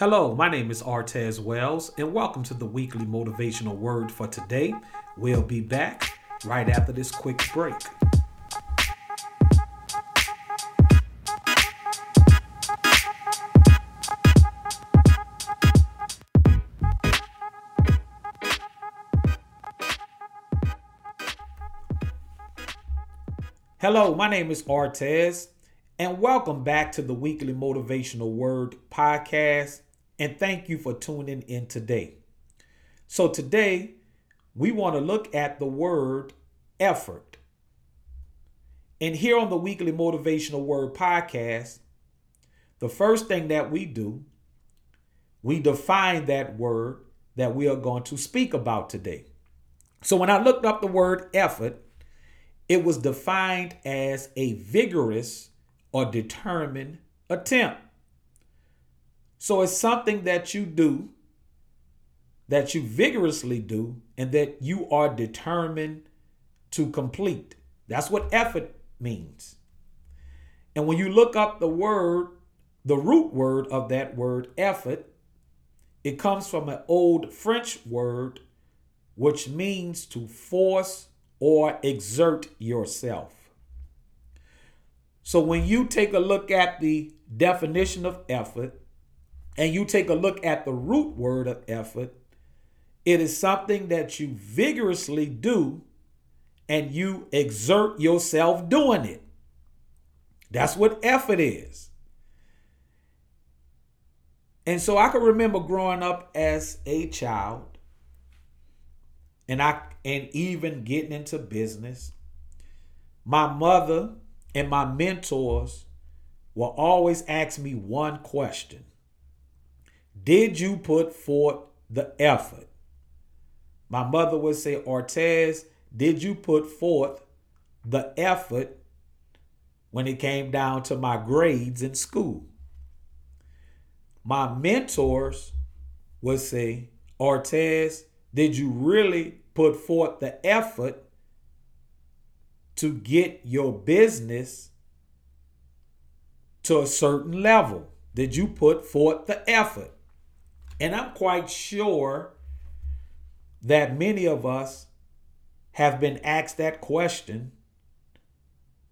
Hello, my name is Artez Wells, and welcome to the weekly motivational word for today. We'll be back right after this quick break. Hello, my name is Artez, and welcome back to the weekly motivational word podcast. And thank you for tuning in today. So, today we want to look at the word effort. And here on the weekly motivational word podcast, the first thing that we do, we define that word that we are going to speak about today. So, when I looked up the word effort, it was defined as a vigorous or determined attempt. So it's something that you do, that you vigorously do, and that you are determined to complete. That's what effort means. And when you look up the word, the root word of that word, effort, it comes from an old French word which means to force or exert yourself. So when you take a look at the definition of effort and you take a look at the root word of effort, it is something that you vigorously do and you exert yourself doing it. That's what effort is. And so I can remember growing up as a child and I and even getting into business, my mother and my mentors will always ask me one question. Did you put forth the effort? My mother would say, Artez, did you put forth the effort when it came down to my grades in school? My mentors would say, Artez, did you really put forth the effort to get your business to a certain level? Did you put forth the effort? And I'm quite sure that many of us have been asked that question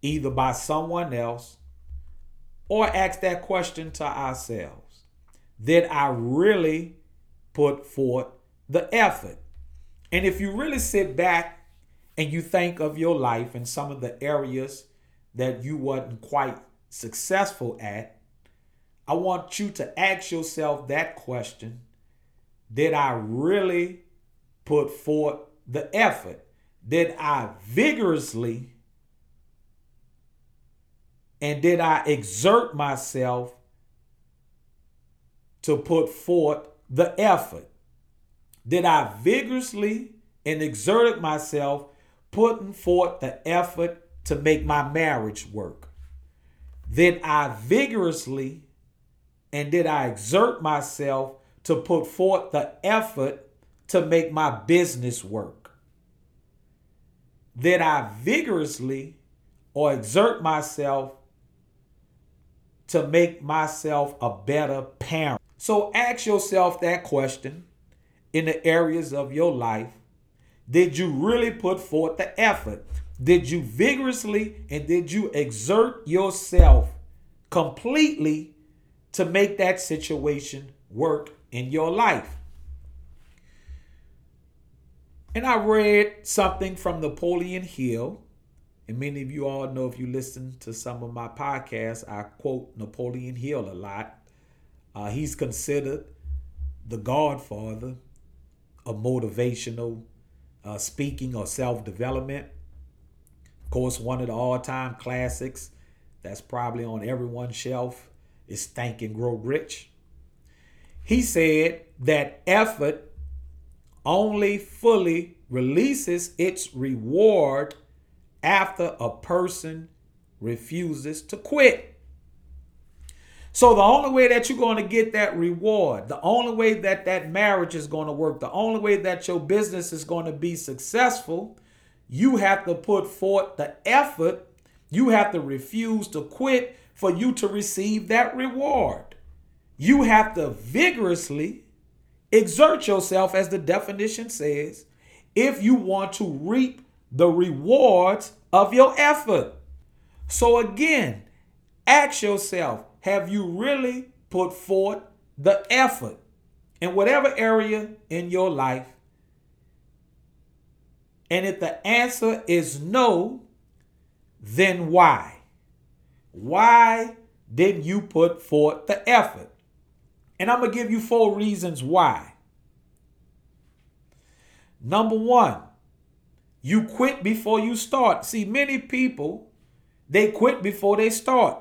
either by someone else or asked that question to ourselves. Did I really put forth the effort? And if you really sit back and you think of your life and some of the areas that you wasn't quite successful at, I want you to ask yourself that question Did I really put forth the effort? Did I vigorously and did I exert myself to put forth the effort? Did I vigorously and exerted myself putting forth the effort to make my marriage work? Did I vigorously and did I exert myself to put forth the effort to make my business work? Did I vigorously or exert myself to make myself a better parent? So ask yourself that question in the areas of your life? Did you really put forth the effort? Did you vigorously and did you exert yourself completely to make that situation work in your life? And I read something from Napoleon Hill. And many of you all know if you listen to some of my podcasts, I quote Napoleon Hill a lot. Uh, he's considered the godfather of motivational uh, speaking or self development. Of course, one of the all time classics that's probably on everyone's shelf is Think and Grow Rich. He said that effort only fully releases its reward after a person refuses to quit. So the only way that you're going to get that reward, the only way that that marriage is going to work, the only way that your business is going to be successful, you have to put forth the effort. You have to refuse to quit for you to receive that reward. you have to vigorously exert yourself, as the definition says, if you want to reap the rewards of your effort. So, again, ask yourself have you really put forth the effort in whatever area in your life? And if the answer is no, then why? Why didn't you put forth the effort? And I'm going to give you four reasons why. Number one, you quit before you start. See, many people, they quit before they start.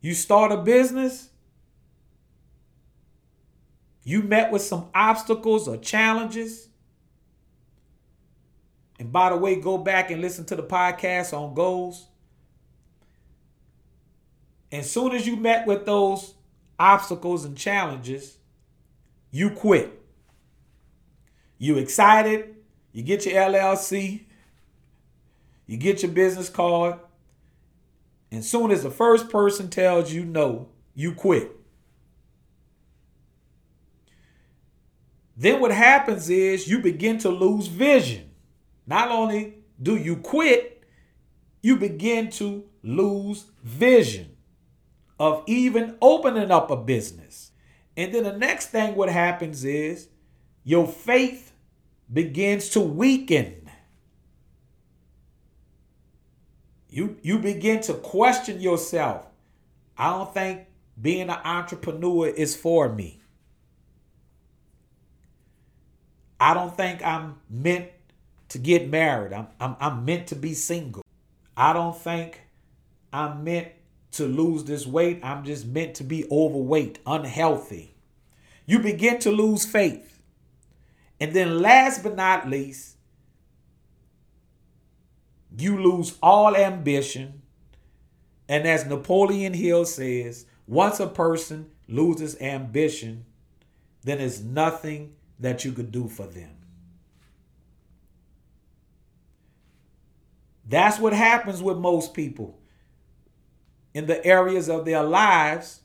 You start a business, you met with some obstacles or challenges. And by the way, go back and listen to the podcast on goals. As soon as you met with those obstacles and challenges, you quit. You excited, you get your LLC, you get your business card, and soon as the first person tells you no, you quit. Then what happens is you begin to lose vision. Not only do you quit, you begin to lose vision of even opening up a business. And then the next thing what happens is your faith begins to weaken. You you begin to question yourself. I don't think being an entrepreneur is for me. I don't think I'm meant to get married. I'm, I'm, I'm meant to be single. I don't think I'm meant to lose this weight. I'm just meant to be overweight, unhealthy. You begin to lose faith. And then, last but not least, you lose all ambition. And as Napoleon Hill says, once a person loses ambition, then there's nothing that you could do for them. That's what happens with most people in the areas of their lives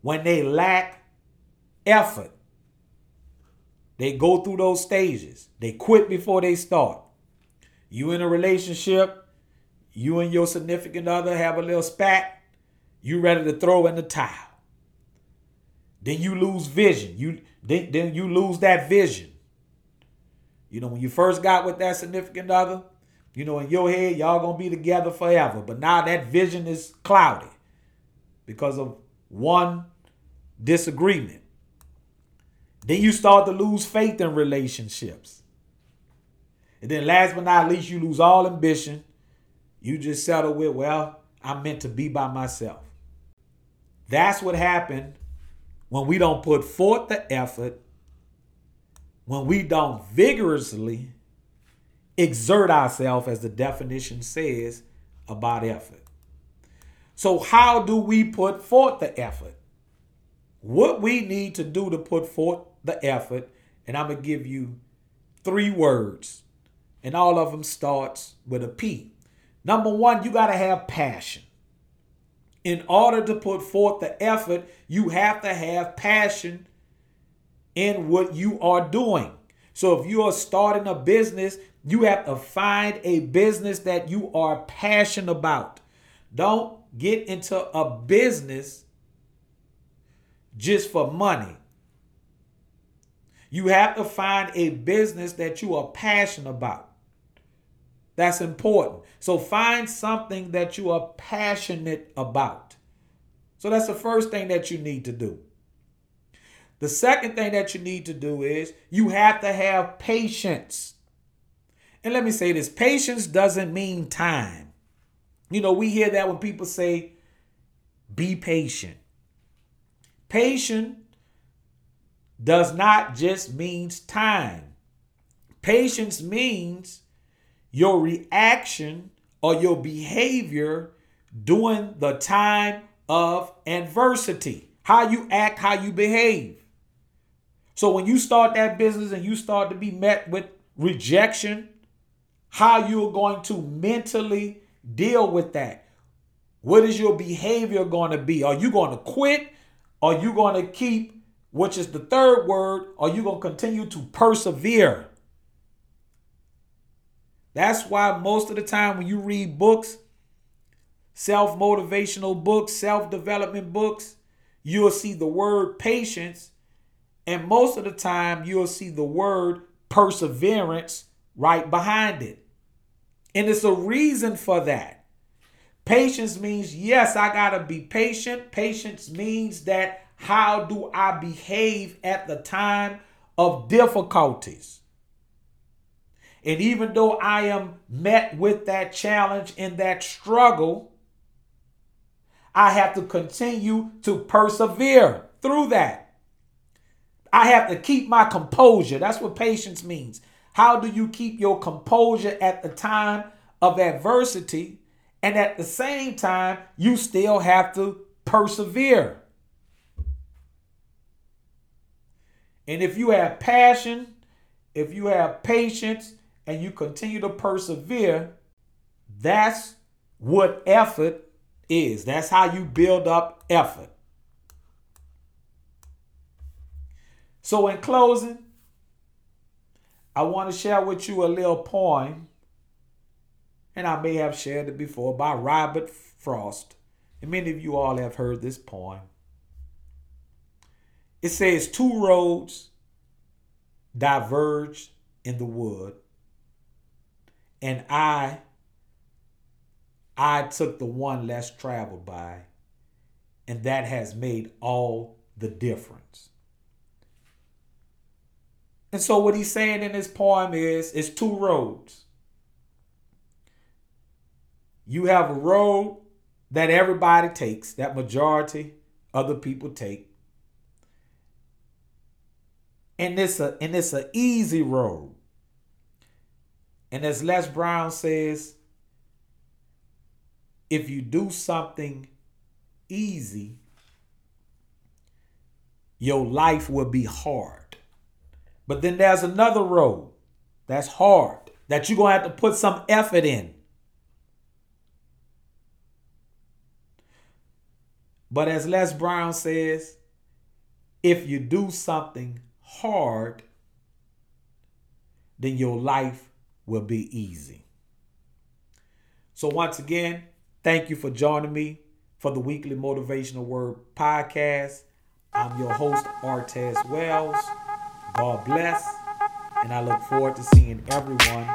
when they lack effort. They go through those stages. They quit before they start. You in a relationship, you and your significant other have a little spat, you ready to throw in the towel. Then you lose vision. You then, then you lose that vision. You know, when you first got with that significant other, you know, in your head, y'all gonna be together forever. But now that vision is cloudy because of one disagreement. Then you start to lose faith in relationships. And then last but not least, you lose all ambition. You just settle with, well, I'm meant to be by myself. That's what happened when we don't put forth the effort, when we don't vigorously exert ourselves, as the definition says, about effort. So, how do we put forth the effort? What we need to do to put forth the effort, and I'm going to give you three words, and all of them starts with a P. Number one, you got to have passion. In order to put forth the effort, you have to have passion in what you are doing. So if you are starting a business, you have to find a business that you are passionate about. Don't get into a business just for money. You have to find a business that you are passionate about. That's important. So find something that you are passionate about. So that's the first thing that you need to do. The second thing that you need to do is you have to have patience. And let me say this patience doesn't mean time. You know, we hear that when people say, be patient. Patient does not just means time. Patience means your reaction or your behavior during the time of adversity. How you act, how you behave. So when you start that business and you start to be met with rejection, how you're going to mentally deal with that. What is your behavior going to be? Are you going to quit? Are you going to keep, which is the third word, are you going to continue to persevere? That's why most of the time when you read books, self motivational books, self development books, you'll see the word patience. And most of the time, you'll see the word perseverance right behind it. And it's a reason for that. Patience means, yes, I got to be patient. Patience means that how do I behave at the time of difficulties? And even though I am met with that challenge and that struggle, I have to continue to persevere through that. I have to keep my composure. That's what patience means. How do you keep your composure at the time of adversity? And at the same time, you still have to persevere. And if you have passion, if you have patience, and you continue to persevere, that's what effort is. That's how you build up effort. So, in closing, I want to share with you a little poem, and I may have shared it before by Robert Frost. And many of you all have heard this poem. It says, Two roads diverged in the wood, and I I took the one less traveled by, and that has made all the difference. And so, what he's saying in this poem is it's two roads. You have a road that everybody takes, that majority other people take. And it's a and it's an easy road. And as Les Brown says, if you do something easy, your life will be hard. But then there's another road that's hard that you're going to have to put some effort in. But as Les Brown says, if you do something hard, then your life will be easy. So, once again, thank you for joining me for the weekly Motivational Word podcast. I'm your host, Artez Wells. God bless, and I look forward to seeing everyone